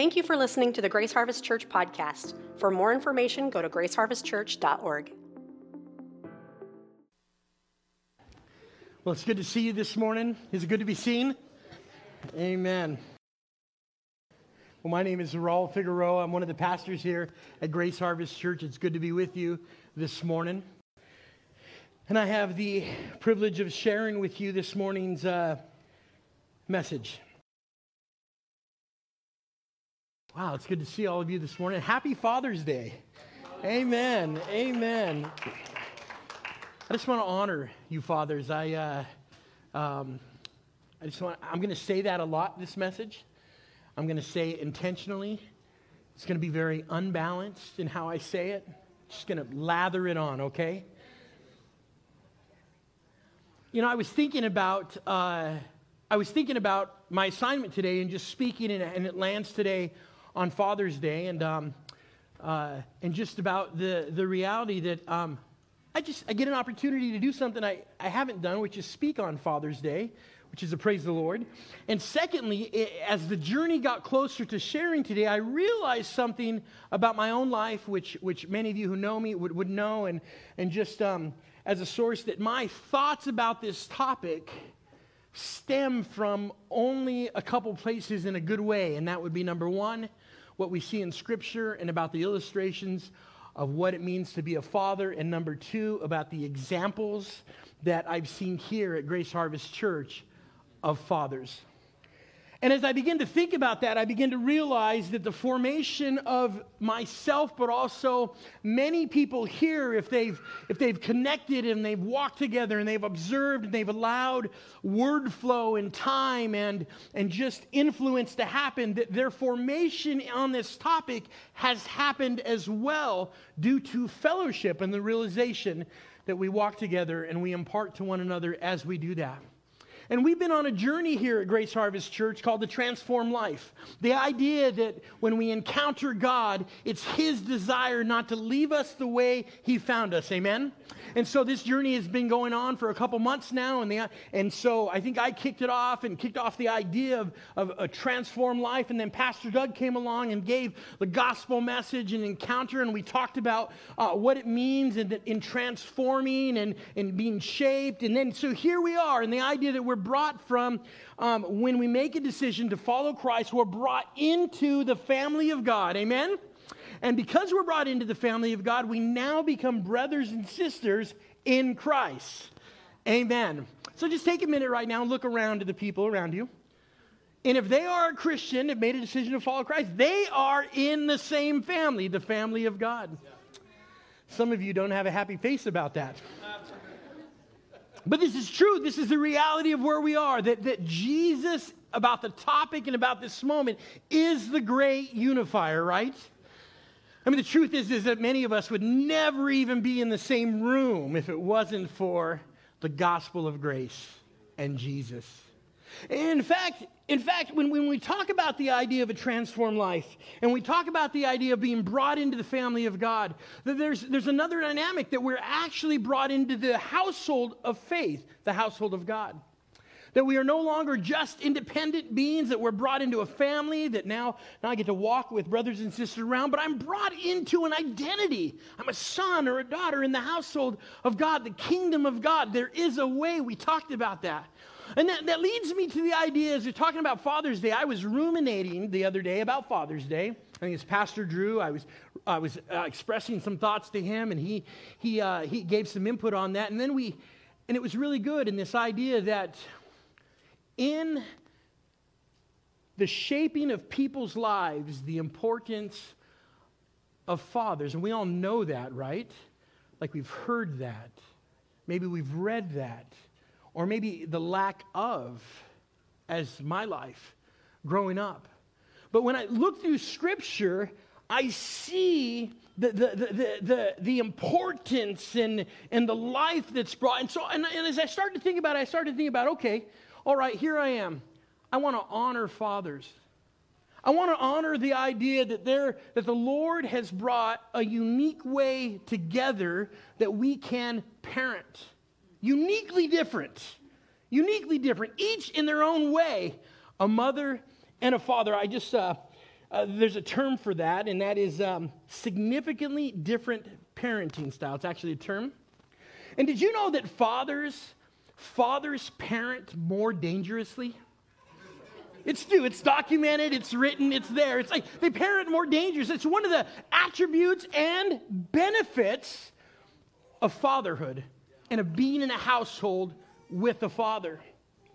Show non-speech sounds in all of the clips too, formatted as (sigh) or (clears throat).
Thank you for listening to the Grace Harvest Church podcast. For more information, go to graceharvestchurch.org. Well, it's good to see you this morning. Is it good to be seen? Amen. Well, my name is Raul Figueroa. I'm one of the pastors here at Grace Harvest Church. It's good to be with you this morning. And I have the privilege of sharing with you this morning's uh, message. Wow, it's good to see all of you this morning. Happy Father's Day. Amen. Amen. I just want to honor you, fathers. I, uh, um, I just want, I'm going to say that a lot this message. I'm going to say it intentionally. It's going to be very unbalanced in how I say it. Just going to lather it on, okay? You know, I was thinking about, uh, I was thinking about my assignment today and just speaking, and, and it lands today on Father's Day, and um, uh, and just about the the reality that um, I just I get an opportunity to do something I, I haven't done, which is speak on Father's Day, which is to praise the Lord. And secondly, it, as the journey got closer to sharing today, I realized something about my own life, which which many of you who know me would, would know, and and just um, as a source that my thoughts about this topic stem from only a couple places in a good way, and that would be number one what we see in Scripture and about the illustrations of what it means to be a father, and number two, about the examples that I've seen here at Grace Harvest Church of fathers. And as I begin to think about that, I begin to realize that the formation of myself, but also many people here, if they've, if they've connected and they've walked together and they've observed and they've allowed word flow and time and, and just influence to happen, that their formation on this topic has happened as well due to fellowship and the realization that we walk together and we impart to one another as we do that. And we've been on a journey here at Grace Harvest Church called the Transform Life. The idea that when we encounter God, it's His desire not to leave us the way He found us. Amen? And so this journey has been going on for a couple months now. And, the, and so I think I kicked it off and kicked off the idea of, of a transform life. And then Pastor Doug came along and gave the gospel message and encounter. And we talked about uh, what it means in, in transforming and, and being shaped. And then so here we are. And the idea that we're brought from um, when we make a decision to follow Christ, we're brought into the family of God. Amen? And because we're brought into the family of God, we now become brothers and sisters in Christ. Amen. So just take a minute right now and look around to the people around you. And if they are a Christian, have made a decision to follow Christ, they are in the same family, the family of God. Some of you don't have a happy face about that. But this is true. This is the reality of where we are that, that Jesus, about the topic and about this moment, is the great unifier, right? I mean, the truth is, is that many of us would never even be in the same room if it wasn't for the gospel of grace and Jesus. In fact, in fact, when, when we talk about the idea of a transformed life and we talk about the idea of being brought into the family of God, there's, there's another dynamic that we're actually brought into the household of faith, the household of God. That we are no longer just independent beings, that we're brought into a family, that now, now I get to walk with brothers and sisters around, but I'm brought into an identity. I'm a son or a daughter in the household of God, the kingdom of God. There is a way. We talked about that. And that, that leads me to the idea as you're talking about Father's Day. I was ruminating the other day about Father's Day. I think it's Pastor Drew. I was, I was uh, expressing some thoughts to him, and he, he, uh, he gave some input on that. And then we, and it was really good in this idea that in the shaping of people's lives, the importance of fathers, and we all know that, right? Like we've heard that. Maybe we've read that. Or maybe the lack of, as my life growing up. But when I look through Scripture, I see the, the, the, the, the, importance and, and the life that's brought. And so, and, and as I started to think about it, I started to think about okay, all right, here I am. I want to honor fathers. I want to honor the idea that, there, that the Lord has brought a unique way together that we can parent. Uniquely different. Uniquely different. Each in their own way. A mother and a father. I just, uh, uh, there's a term for that, and that is um, significantly different parenting style. It's actually a term. And did you know that fathers, fathers parent more dangerously? It's true. It's documented. It's written. It's there. It's like they parent more dangerous. It's one of the attributes and benefits of fatherhood and of being in a household with a father.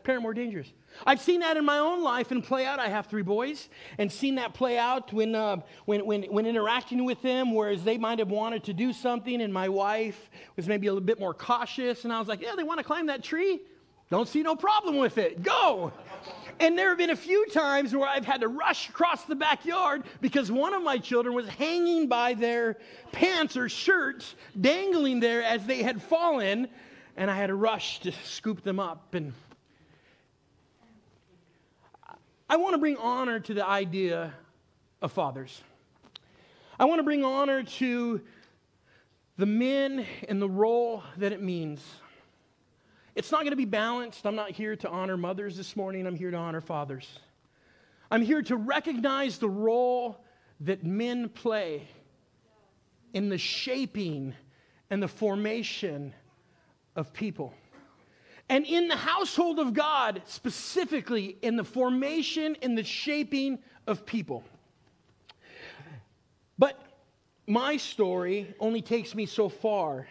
Parent more dangerous. I've seen that in my own life and play out. I have three boys, and seen that play out when, uh, when, when, when interacting with them, whereas they might have wanted to do something, and my wife was maybe a little bit more cautious, and I was like, Yeah, they want to climb that tree? Don't see no problem with it. Go. And there have been a few times where I've had to rush across the backyard because one of my children was hanging by their pants or shirts, dangling there as they had fallen, and I had to rush to scoop them up. And I want to bring honor to the idea of fathers. I want to bring honor to the men and the role that it means. It's not going to be balanced. I'm not here to honor mothers this morning, I'm here to honor fathers. I'm here to recognize the role that men play in the shaping and the formation of people. And in the household of God, specifically in the formation and the shaping of people. But my story only takes me so far.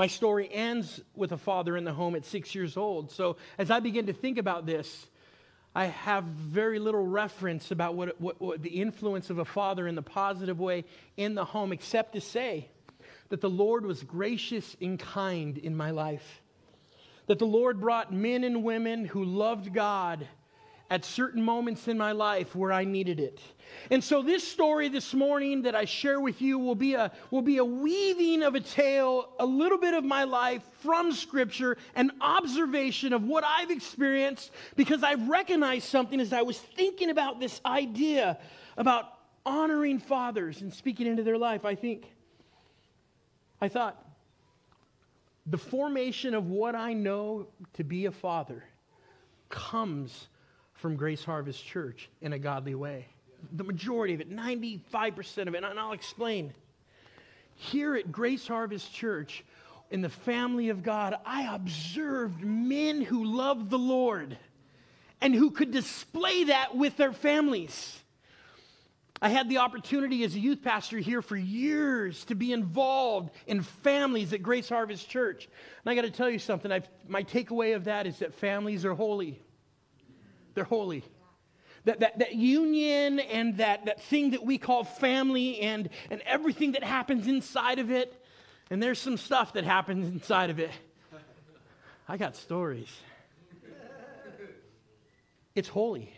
My story ends with a father in the home at six years old. So as I begin to think about this, I have very little reference about what, what, what, the influence of a father in the positive way in the home, except to say that the Lord was gracious and kind in my life that the Lord brought men and women who loved God at certain moments in my life where I needed it. And so this story this morning that I share with you will be a will be a weaving of a tale, a little bit of my life from scripture, an observation of what I've experienced because I've recognized something as I was thinking about this idea about honoring fathers and speaking into their life. I think I thought the formation of what I know to be a father comes from Grace Harvest Church in a godly way. The majority of it, 95% of it, and I'll explain. Here at Grace Harvest Church, in the family of God, I observed men who loved the Lord and who could display that with their families. I had the opportunity as a youth pastor here for years to be involved in families at Grace Harvest Church. And I got to tell you something. I've, my takeaway of that is that families are holy. They're holy. That, that, that union and that, that thing that we call family and, and everything that happens inside of it. And there's some stuff that happens inside of it. I got stories. It's holy.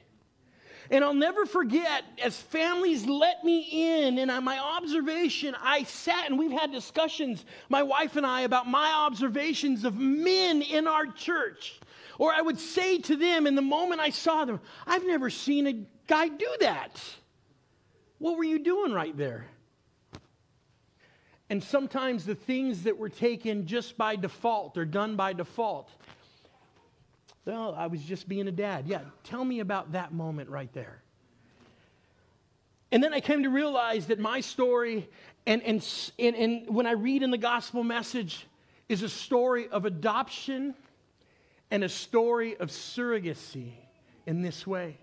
And I'll never forget, as families let me in, and my observation, I sat and we've had discussions, my wife and I, about my observations of men in our church. Or I would say to them in the moment I saw them, I've never seen a guy do that. What were you doing right there? And sometimes the things that were taken just by default or done by default well, I was just being a dad. Yeah, tell me about that moment right there. And then I came to realize that my story, and, and, and, and when I read in the gospel message, is a story of adoption and a story of surrogacy in this way.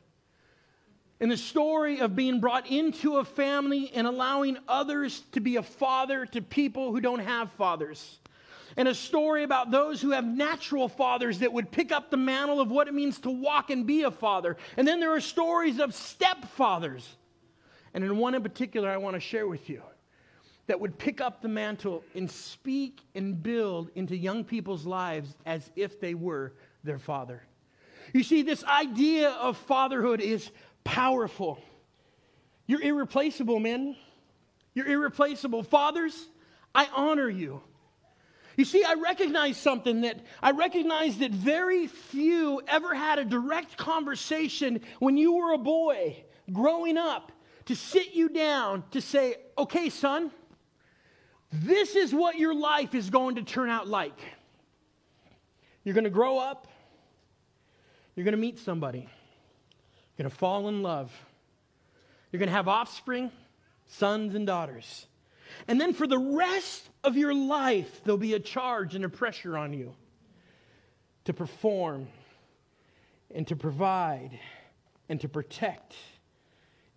In the story of being brought into a family and allowing others to be a father to people who don't have fathers and a story about those who have natural fathers that would pick up the mantle of what it means to walk and be a father. And then there are stories of stepfathers. And in one in particular, I want to share with you that would pick up the mantle and speak and build into young people's lives as if they were their father. You see, this idea of fatherhood is powerful. You're irreplaceable, men. You're irreplaceable. Fathers, I honor you. You see, I recognize something that I recognize that very few ever had a direct conversation when you were a boy growing up to sit you down to say, okay, son, this is what your life is going to turn out like. You're going to grow up, you're going to meet somebody, you're going to fall in love, You're going to have offspring, sons and daughters. And then for the rest of your life, there'll be a charge and a pressure on you to perform and to provide and to protect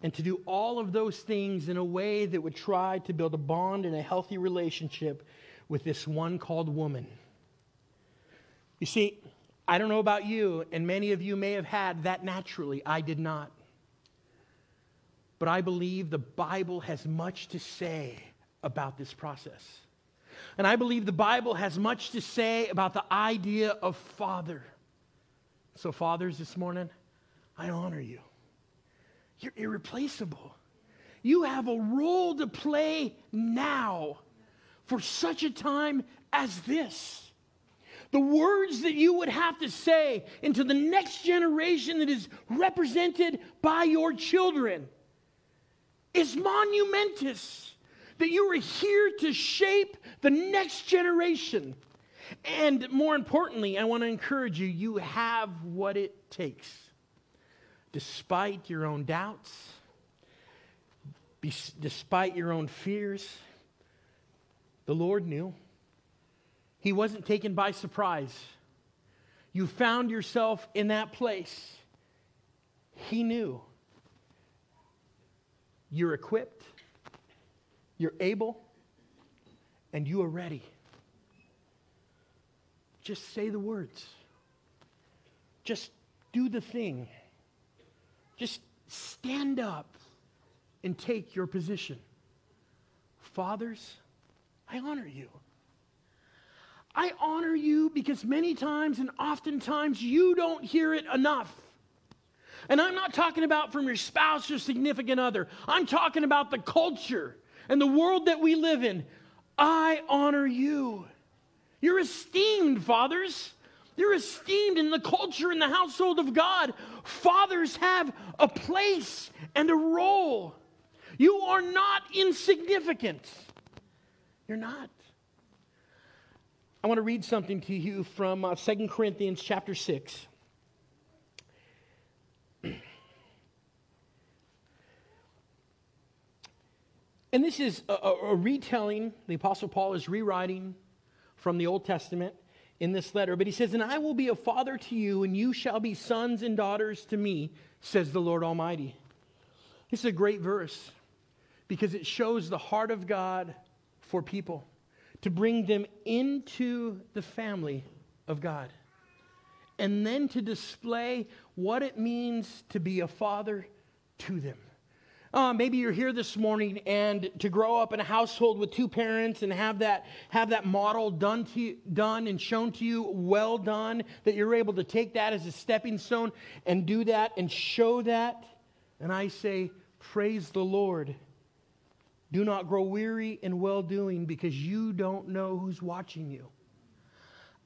and to do all of those things in a way that would try to build a bond and a healthy relationship with this one called woman. You see, I don't know about you, and many of you may have had that naturally. I did not. But I believe the Bible has much to say about this process. And I believe the Bible has much to say about the idea of father. So, fathers, this morning, I honor you. You're irreplaceable. You have a role to play now for such a time as this. The words that you would have to say into the next generation that is represented by your children is monumentous. That you are here to shape the next generation. And more importantly, I want to encourage you you have what it takes. Despite your own doubts, despite your own fears, the Lord knew. He wasn't taken by surprise. You found yourself in that place. He knew. You're equipped, you're able, and you are ready. Just say the words. Just do the thing. Just stand up and take your position. Fathers, I honor you. I honor you because many times and oftentimes you don't hear it enough. And I'm not talking about from your spouse or significant other, I'm talking about the culture and the world that we live in. I honor you. You're esteemed, fathers. You're esteemed in the culture in the household of God. Fathers have a place and a role. You are not insignificant. You're not. I want to read something to you from uh, 2 Corinthians chapter 6. And this is a, a, retelling, the Apostle Paul is rewriting from the Old Testament in this letter. But he says, And I will be a father to you, and you shall be sons and daughters to me, says the Lord Almighty. This is a great verse because it shows the heart of God for people to bring them into the family of God and then to display what it means to be a father to them. Uh, maybe you're here this morning and to grow up in a household with two parents and have that, have that model done, to you, done and shown to you, well done, that you're able to take that as a stepping stone and do that and show that. And I say, Praise the Lord. Do not grow weary in well doing because you don't know who's watching you.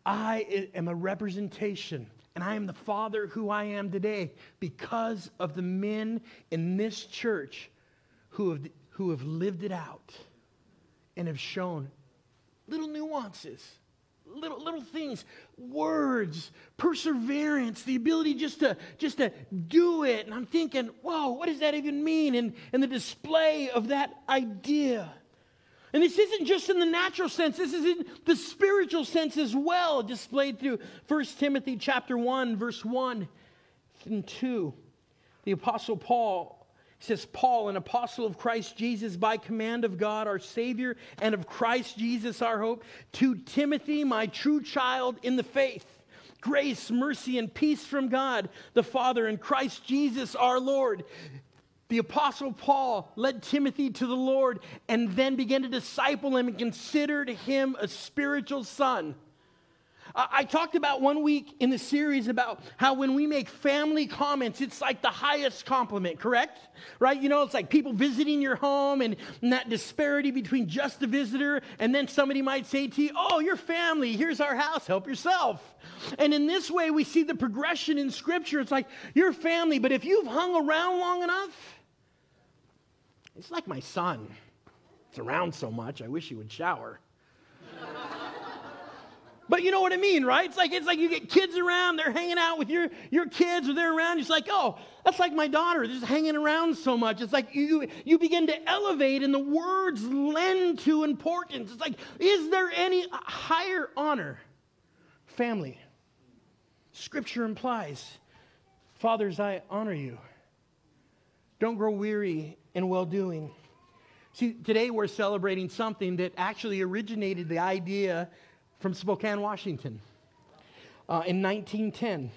I am a representation and I am the father who I am today because of the men in this church who have, who have lived it out and have shown little nuances, little, little things, words, perseverance, the ability just to, just to do it. And I'm thinking, whoa, what does that even mean? And, and the display of that idea. And this isn't just in the natural sense, this is in the spiritual sense as well, displayed through 1 Timothy chapter 1, verse 1 and 2. The apostle Paul says, Paul, an apostle of Christ Jesus, by command of God our Savior, and of Christ Jesus our hope, to Timothy, my true child in the faith. Grace, mercy, and peace from God the Father and Christ Jesus our Lord. The Apostle Paul led Timothy to the Lord and then began to disciple him and considered him a spiritual son. I talked about one week in the series about how when we make family comments, it's like the highest compliment, correct? Right? You know, it's like people visiting your home and, and that disparity between just a visitor and then somebody might say to you, Oh, your family, here's our house, help yourself. And in this way, we see the progression in Scripture. It's like your family, but if you've hung around long enough, it's like my son. It's around so much, I wish he would shower. But you know what I mean, right? It's like it's like you get kids around, they're hanging out with your, your kids, or they're around. It's like, oh, that's like my daughter, just hanging around so much. It's like you you begin to elevate, and the words lend to importance. It's like, is there any higher honor? Family. Scripture implies, fathers, I honor you. Don't grow weary in well doing. See, today we're celebrating something that actually originated the idea from Spokane, Washington uh, in 1910.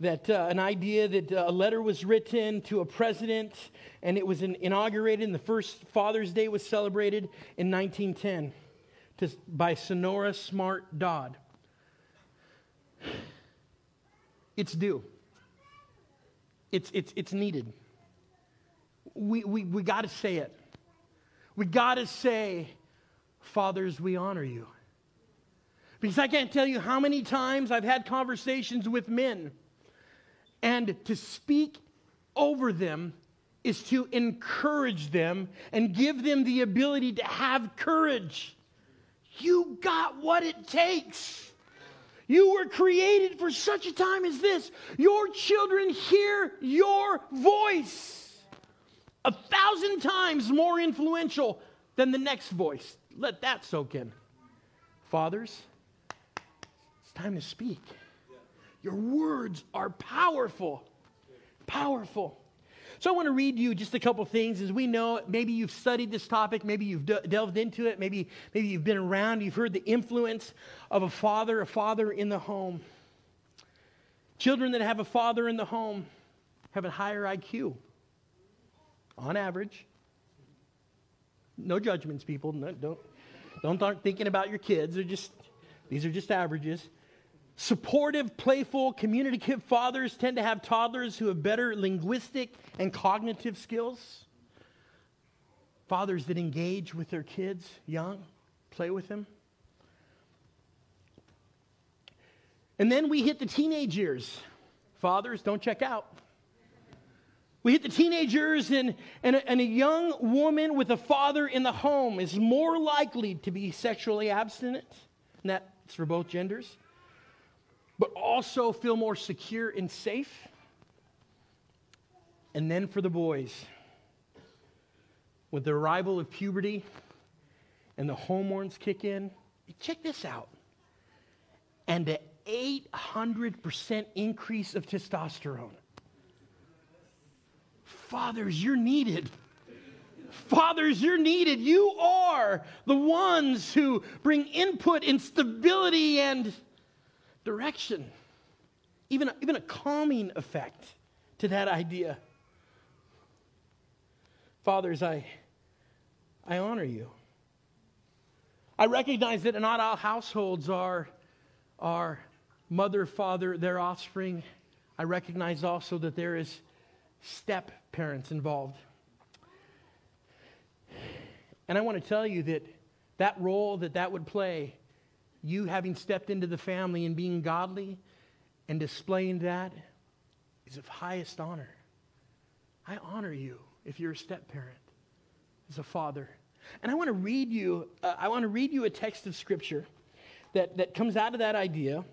That uh, an idea that uh, a letter was written to a president and it was in, inaugurated, and the first Father's Day was celebrated in 1910 to, by Sonora Smart Dodd. It's due, it's, it's, it's needed. We, we, we got to say it. We got to say, Fathers, we honor you. Because I can't tell you how many times I've had conversations with men, and to speak over them is to encourage them and give them the ability to have courage. You got what it takes. You were created for such a time as this. Your children hear your voice a thousand times more influential than the next voice. Let that soak in. Fathers, it's time to speak. Your words are powerful. Powerful. So I want to read you just a couple things. As we know, maybe you've studied this topic, maybe you've de- delved into it, maybe, maybe you've been around, you've heard the influence of a father, a father in the home. Children that have a father in the home have a higher IQ, on average. No judgments, people. No, don't, don't start thinking about your kids. They're just, these are just averages. Supportive, playful, communicative fathers tend to have toddlers who have better linguistic and cognitive skills. Fathers that engage with their kids young, play with them. And then we hit the teenage years. Fathers, don't check out. We hit the teenagers, and, and, a, and a young woman with a father in the home is more likely to be sexually abstinent. And that's for both genders but also feel more secure and safe. And then for the boys, with the arrival of puberty and the hormones kick in, check this out. And an 800% increase of testosterone. Fathers, you're needed. Fathers, you're needed. You are the ones who bring input and stability and direction, even a, even a calming effect to that idea. Fathers, I, I honor you. I recognize that not all households are, are mother, father, their offspring. I recognize also that there is step parents involved. And I want to tell you that that role that that would play you having stepped into the family and being godly and displaying that is of highest honor. I honor you if you're a step parent, as a father. And I want to read you, uh, I want to read you a text of scripture that, that comes out of that idea.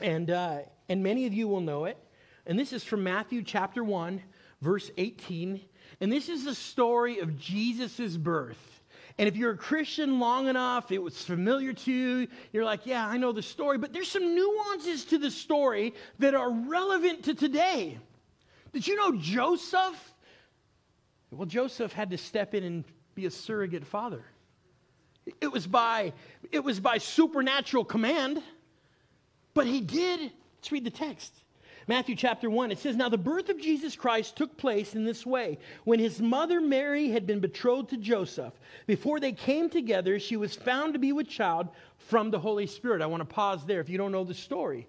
And, uh, and many of you will know it. And this is from Matthew chapter 1, verse 18. And this is the story of Jesus' birth. And if you're a Christian long enough, it was familiar to you, you're like, yeah, I know the story. But there's some nuances to the story that are relevant to today. Did you know Joseph? Well, Joseph had to step in and be a surrogate father. It was by, it was by supernatural command, but he did. Let's read the text. Matthew chapter 1, it says, Now the birth of Jesus Christ took place in this way. When his mother Mary had been betrothed to Joseph, before they came together, she was found to be with child from the Holy Spirit. I want to pause there if you don't know the story.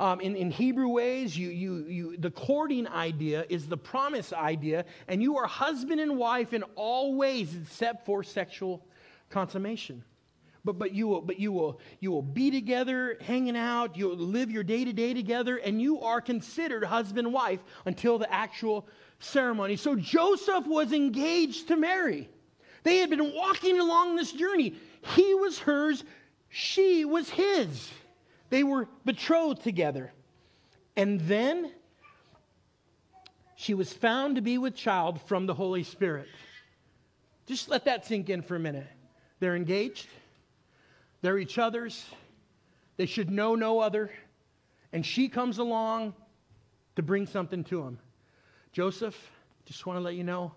Um, in, in Hebrew ways, you, you, you, the courting idea is the promise idea, and you are husband and wife in all ways except for sexual consummation but, but, you, will, but you, will, you will be together, hanging out, you'll live your day to day together, and you are considered husband and wife until the actual ceremony. So Joseph was engaged to Mary. They had been walking along this journey. He was hers, she was his. They were betrothed together. And then she was found to be with child from the Holy Spirit. Just let that sink in for a minute. They're engaged, they're each other's, they should know no other. And she comes along to bring something to him. Joseph, just want to let you know,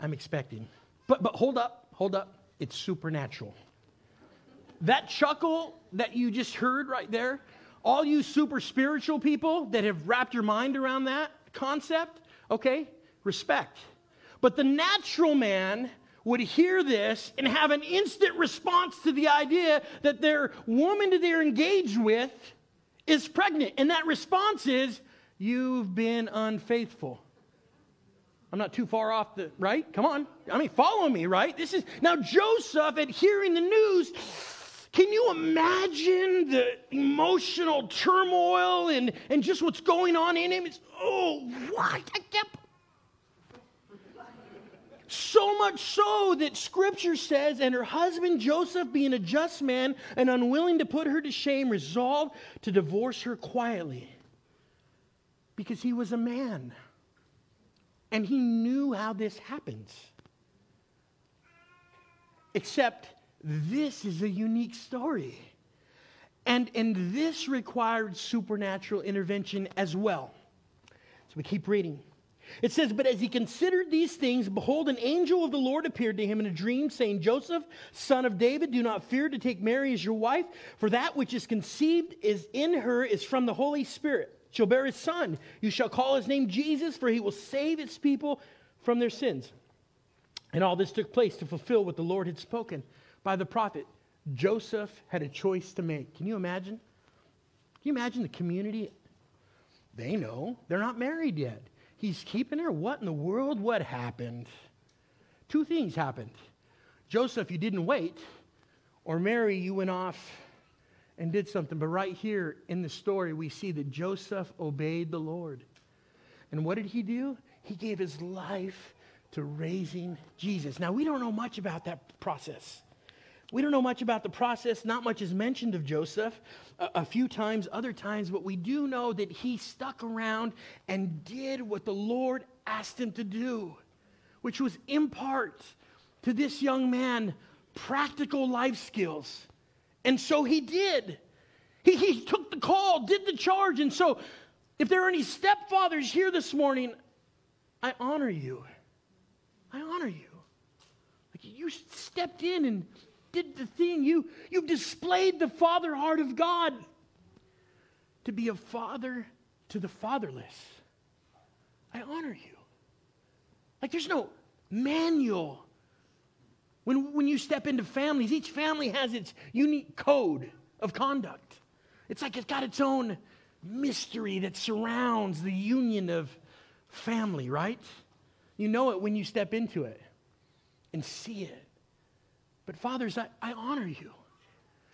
I'm expecting. But, but hold up, hold up. It's supernatural. That chuckle that you just heard right there, all you super spiritual people that have wrapped your mind around that concept, okay, respect. But the natural man would hear this and have an instant response to the idea that their woman that they're engaged with is pregnant. And that response is, You've been unfaithful. I'm not too far off the right. Come on. I mean, follow me, right? This is now Joseph at hearing the news. Can you imagine the emotional turmoil and, and just what's going on in him? It's, oh, what? I can't so much so that scripture says, and her husband Joseph, being a just man and unwilling to put her to shame, resolved to divorce her quietly because he was a man and he knew how this happens. Except this is a unique story. And, and this required supernatural intervention as well. So we keep reading. It says, But as he considered these things, behold, an angel of the Lord appeared to him in a dream, saying, Joseph, son of David, do not fear to take Mary as your wife, for that which is conceived is in her is from the Holy Spirit. She'll bear a son. You shall call his name Jesus, for he will save his people from their sins. And all this took place to fulfill what the Lord had spoken by the prophet. Joseph had a choice to make. Can you imagine? Can you imagine the community? They know they're not married yet. He's keeping her. What in the world? What happened? Two things happened. Joseph, you didn't wait, or Mary, you went off and did something. But right here in the story, we see that Joseph obeyed the Lord. And what did he do? He gave his life to raising Jesus. Now, we don't know much about that process. We don't know much about the process. Not much is mentioned of Joseph a, a, few times, other times, but we do know that he stuck around and did what the Lord asked him to do, which was impart to this young man practical life skills. And so he did. He, he took the call, did the charge. And so, if there are any stepfathers here this morning, I honor you. I honor you. Like you stepped in and did the thing. You, you displayed the father heart of God to be a father to the fatherless. I honor you. Like there's no manual. When, when you step into families, each family has its unique code of conduct. It's like it's got its own mystery that surrounds the union of family, right? You know it when you step into it and see it. But fathers, I, I honor you.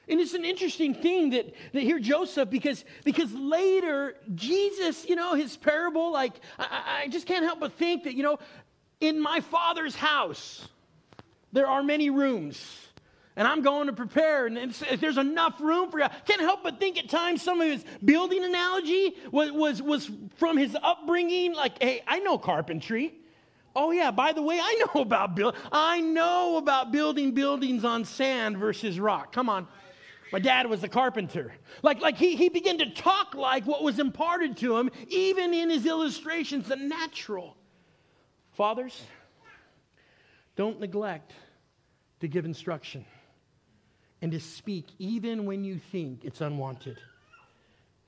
And it's an interesting thing that, that here Joseph, because, because later Jesus, you know, his parable, like, I, I just can't help but think that, you know, in my father's house, there are many rooms. And I'm going to prepare, and if there's enough room for you. I can't help but think at times some of his building analogy was, was, was from his upbringing. Like, hey, I know carpentry. Oh yeah, by the way, I know (laughs) about build I know about building buildings on sand versus rock. Come on. My dad was a carpenter. Like, like he, he began to talk like what was imparted to him, even in his illustrations, the natural. Fathers, don't neglect to give instruction and to speak even when you think it's unwanted.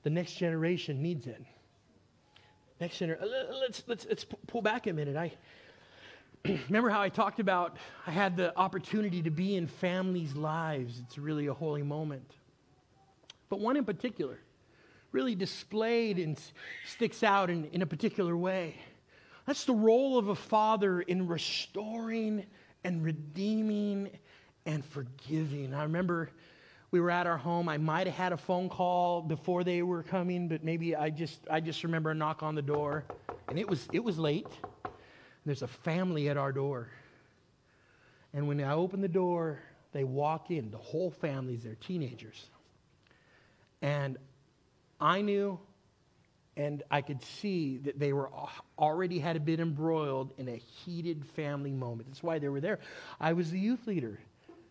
The next generation needs it. Next generation. Uh, let's, let's, let's pull back a minute. I, (clears throat) remember how I talked about I had the opportunity to be in families' lives. It's really a holy moment. But one in particular really displayed and sticks out in, in a particular way. That's the role of a father in restoring and redeeming and forgiving. I remember we were at our home. I might have had a phone call before they were coming, but maybe I just I just remember a knock on the door, and it was it was late. There's a family at our door. And when I open the door, They walk in, the whole family's there, teenagers. And I knew and I could see that they were already had been embroiled in a heated family moment. That's why they were there. I was the youth leader,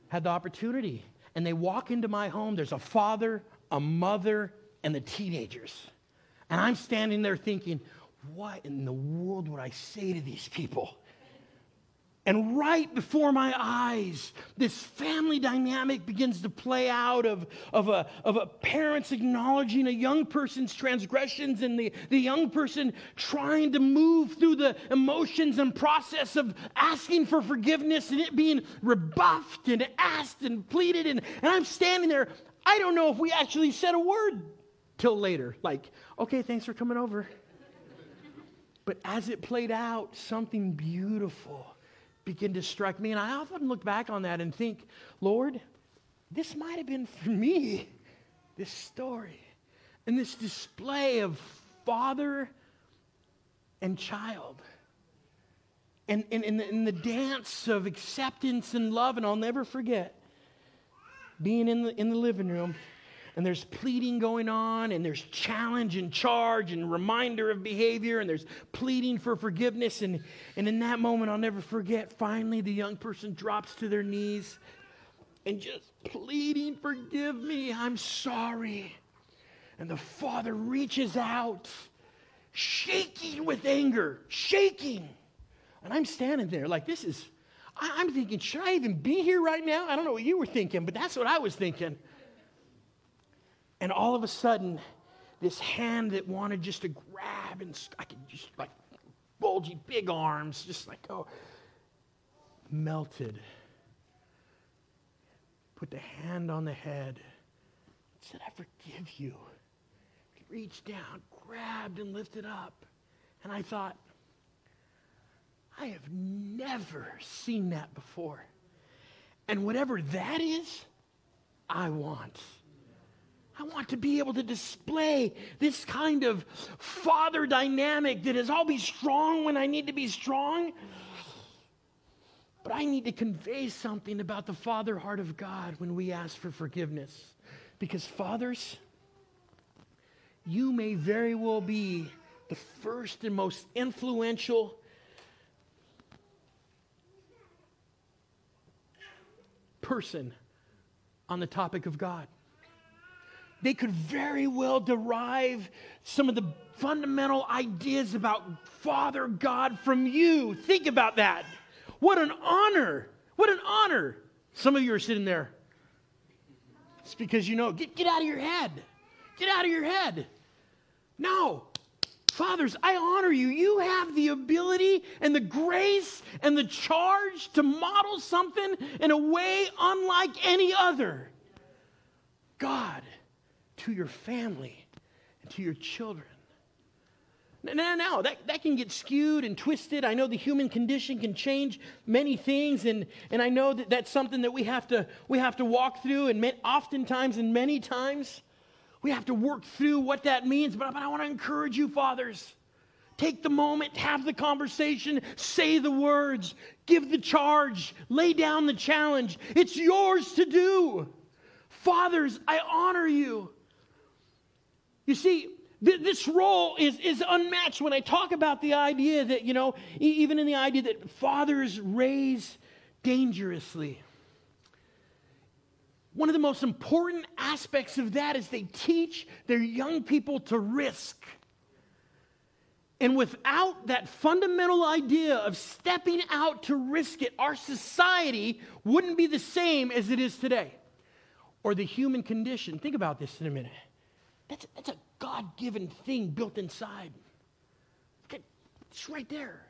had the opportunity, and they walk into my home. There's a father, a mother, and the teenagers. And I'm standing there thinking, what in the world would I say to these people? And right before my eyes, this family dynamic begins to play out of, of, a, of a parents acknowledging a young person's transgressions and the, the young person trying to move through the emotions and process of asking for forgiveness and it being rebuffed and asked and pleaded. And, and I'm standing there. I don't know if we actually said a word till later. Like, okay, thanks for coming over. But as it played out, something beautiful began to strike me. And I often look back on that and think, Lord, this might have been for me, this story, and this display of father and child. And in the, dance of acceptance and love, and I'll never forget being in the, in the living room and there's pleading going on, and there's challenge and charge and reminder of behavior, and there's pleading for forgiveness. And, and in that moment, I'll never forget, finally, the young person drops to their knees and just pleading, Forgive me, I'm sorry. And the father reaches out, shaking with anger, shaking. And I'm standing there like, This is, I'm thinking, should I even be here right now? I don't know what you were thinking, but that's what I was thinking. And all of a sudden, this hand that wanted just to grab and I could just like bulgy big arms, just like, oh, melted. Put the hand on the head, said, I forgive you. He reached down, grabbed, and lifted up. And I thought, I have never seen that before. And whatever that is, I want. I want to be able to display this kind of father dynamic that is I'll be strong when I need to be strong. But I need to convey something about the father heart of God when we ask for forgiveness. Because, fathers, you may very well be the first and most influential person on the topic of God they could very well derive some of the fundamental ideas about Father God from you. Think about that. What an honor. What an honor. Some of you are sitting there. It's because you know, get, get out of your head. Get out of your head. No. Fathers, I honor you. You have the ability and the grace and the charge to model something in a way unlike any other. God to your family and to your children. Now, now that, that can get skewed and twisted. I know the human condition can change many things, and, and I know that that's something that we have to, we have to walk through, and oftentimes and many times we have to work through what that means. But, but I want to encourage you, fathers. Take the moment, have the conversation, say the words, give the charge, lay down the challenge. It's yours to do. Fathers, I honor you. You see, th- this role is, is unmatched when I talk about the idea that, you know, e- even in the idea that fathers raise dangerously. One of the most important aspects of that is they teach their young people to risk. And without that fundamental idea of stepping out to risk it, our society wouldn't be the same as it is today. Or the human condition. Think about this in a minute. That's, that's a God given thing built inside. It's right there.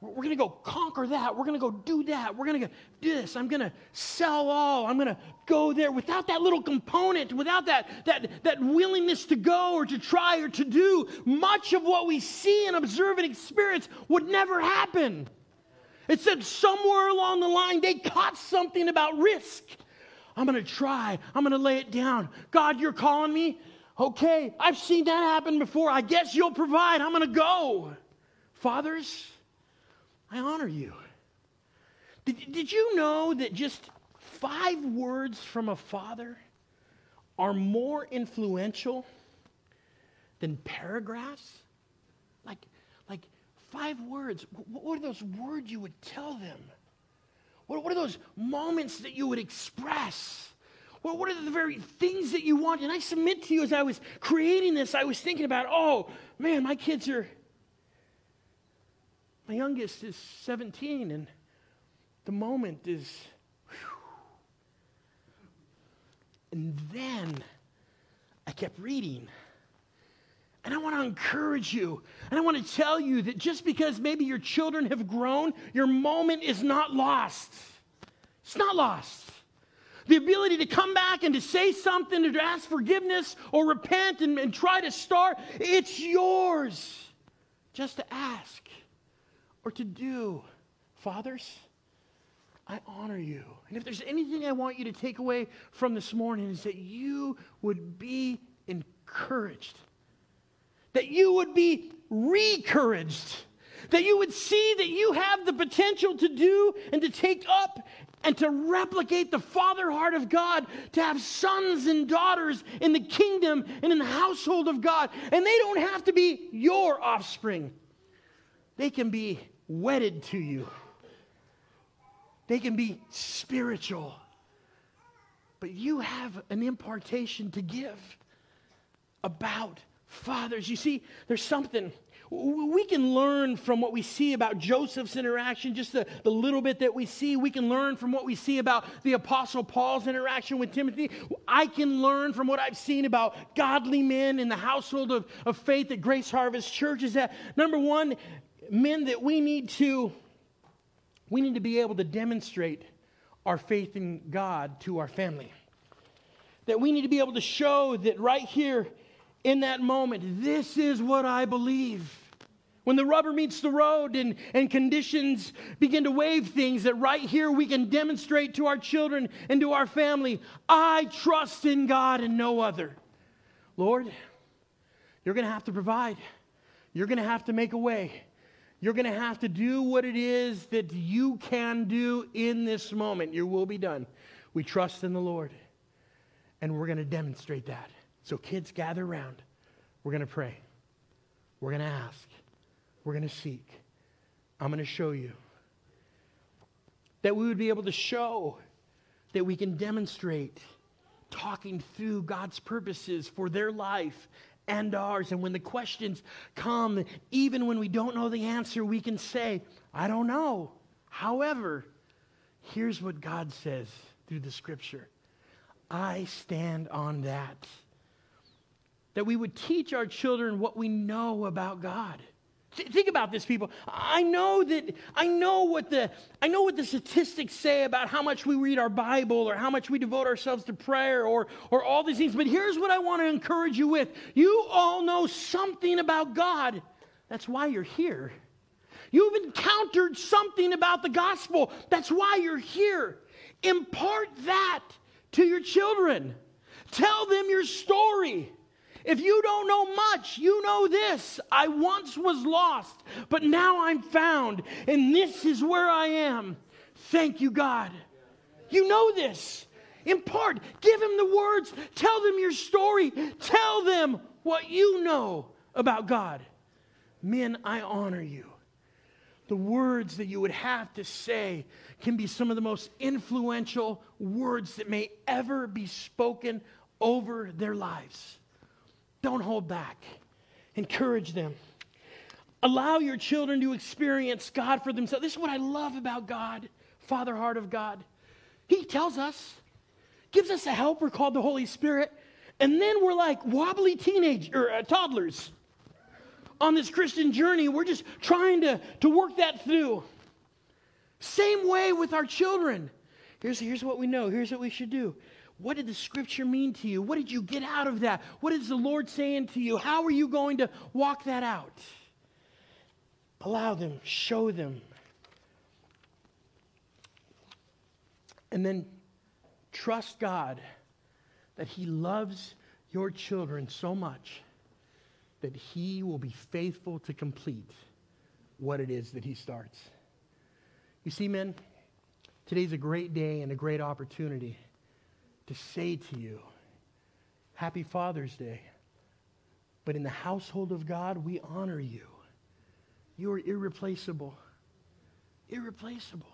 We're going to go conquer that. We're going to go do that. We're going to go do this. I'm going to sell all. I'm going to go there without that little component, without that, that, that willingness to go or to try or to do. Much of what we see and observe and experience would never happen. It said somewhere along the line they caught something about risk. I'm going to try. I'm going to lay it down. God, you're calling me? Okay, I've seen that happen before. I guess you'll provide. I'm going to go. Fathers, I honor you. Did, did you know that just five words from a father are more influential than paragraphs? Like, like five words. What are those words you would tell them? What, what are those moments that you would express? What, what are the very things that you want? And I submit to you as I was creating this, I was thinking about, oh, man, my kids are, my youngest is 17, and the moment is, whew. and then I kept reading. And I want to encourage you. And I want to tell you that just because maybe your children have grown, your moment is not lost. It's not lost. The ability to come back and to say something, to ask forgiveness or repent and, and try to start, it's yours just to ask or to do. Fathers, I honor you. And if there's anything I want you to take away from this morning, is that you would be encouraged, that you would be recouraged, that you would see that you have the potential to do and to take up and to replicate the father heart of God, to have sons and daughters in the kingdom and in the household of God. And they don't have to be your offspring, they can be wedded to you, they can be spiritual. But you have an impartation to give about fathers. You see, there's something we can learn from what we see about Joseph's interaction, just the, the little bit that we see. We can learn from what we see about the Apostle Paul's interaction with Timothy. I can learn from what I've seen about godly men in the household of, of faith at Grace Harvest Church is that, number one, men that we need to we need to be able to demonstrate our faith in God to our family. That we need to be able to show that right here in that moment, this is what I believe. When the rubber meets the road and, and conditions begin to wave things, that right here we can demonstrate to our children and to our family, I trust in God and no other. Lord, you're going to have to provide. You're going to have to make a way. You're going to have to do what it is that you can do in this moment. Your will be done. We trust in the Lord, and we're going to demonstrate that. So, kids, gather around. We're going to pray. We're going to ask. We're going to seek. I'm going to show you. That we would be able to show that we can demonstrate talking through God's purposes for their life and ours. And when the questions come, even when we don't know the answer, we can say, I don't know. However, here's what God says through the scripture I stand on that. That we would teach our children what we know about God. Think about this, people. I know that I know what the I know what the statistics say about how much we read our Bible or how much we devote ourselves to prayer or or all these things. But here's what I want to encourage you with. You all know something about God. That's why you're here. You've encountered something about the gospel. That's why you're here. Impart that to your children. Tell them your story. If you don't know much, you know this. I once was lost, but now I'm found, and this is where I am. Thank you, God. You know this. Impart, give him the words, tell them your story, tell them what you know about God. Men, I honor you. The words that you would have to say can be some of the most influential words that may ever be spoken over their lives. Don't hold back. Encourage them. Allow your children to experience God for themselves. This is what I love about God, Father Heart of God. He tells us, gives us a helper called the Holy Spirit, and then we're like wobbly teenage or uh, toddlers on this Christian journey. We're just trying to, to work that through. Same way with our children. Here's, here's what we know. Here's what we should do. What did the scripture mean to you? What did you get out of that? What is the Lord saying to you? How are you going to walk that out? Allow them, show them. And then trust God that He loves your children so much that He will be faithful to complete what it is that He starts. You see, men, today's a great day and a great opportunity to say to you, Happy Father's Day. But in the household of God, we honor you. You are irreplaceable. Irreplaceable.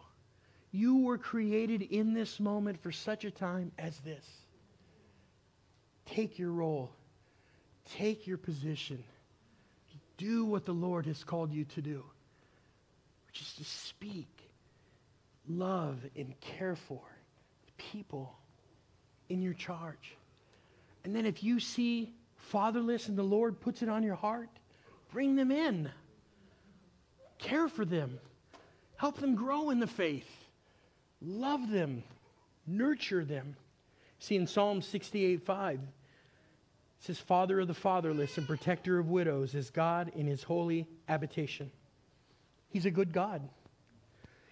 You were created in this moment for such a time as this. Take your role, take your position, do what the Lord has called you to do, which is to speak, love, and care for the people in your charge. And then if you see fatherless and the Lord puts it on your heart, bring them in. Care for them. Help them grow in the faith. Love them. Nurture them. See, in Psalm 68 5, it says, Father of the fatherless and protector of widows is God in his holy habitation. He's a good God.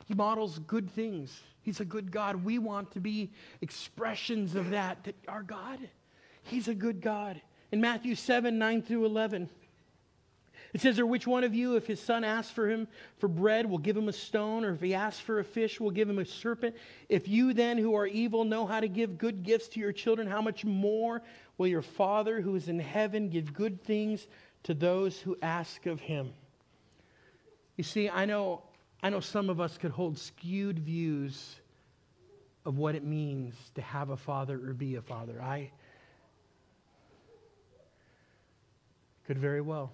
He models good things. He's a good God. We want to be expressions of that, that our God, He's a good God. In Matthew 7 9 through 11, it says, Or which one of you, if his son asks for him for bread, will give him a stone, or if he asks for a fish, will give him a serpent? If you then, who are evil, know how to give good gifts to your children, how much more will your Father who is in heaven give good things to those who ask of him? You see, I know, I know some of us could hold skewed views of what it means to have a father or be a father. I could very well.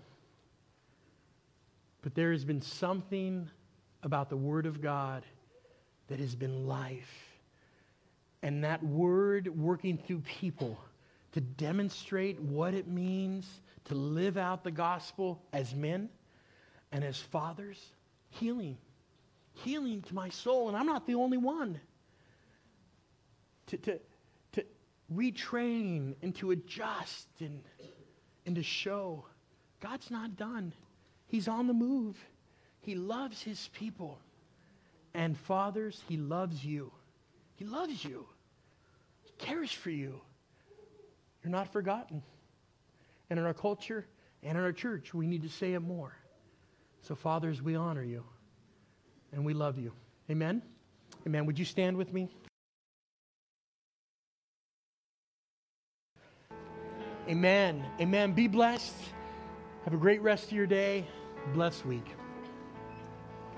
But there has been something about the Word of God that has been life. And that Word working through people to demonstrate what it means to live out the gospel as men and as fathers, healing. Healing to my soul. And I'm not the only one. To, to, to retrain and to adjust and, and to show God's not done. He's on the move. He loves his people. And fathers, he loves you. He loves you. He cares for you. You're not forgotten. And in our culture and in our church, we need to say it more. So, fathers, we honor you and we love you. Amen? Amen. Would you stand with me? Amen. Amen. Be blessed. Have a great rest of your day blessed week.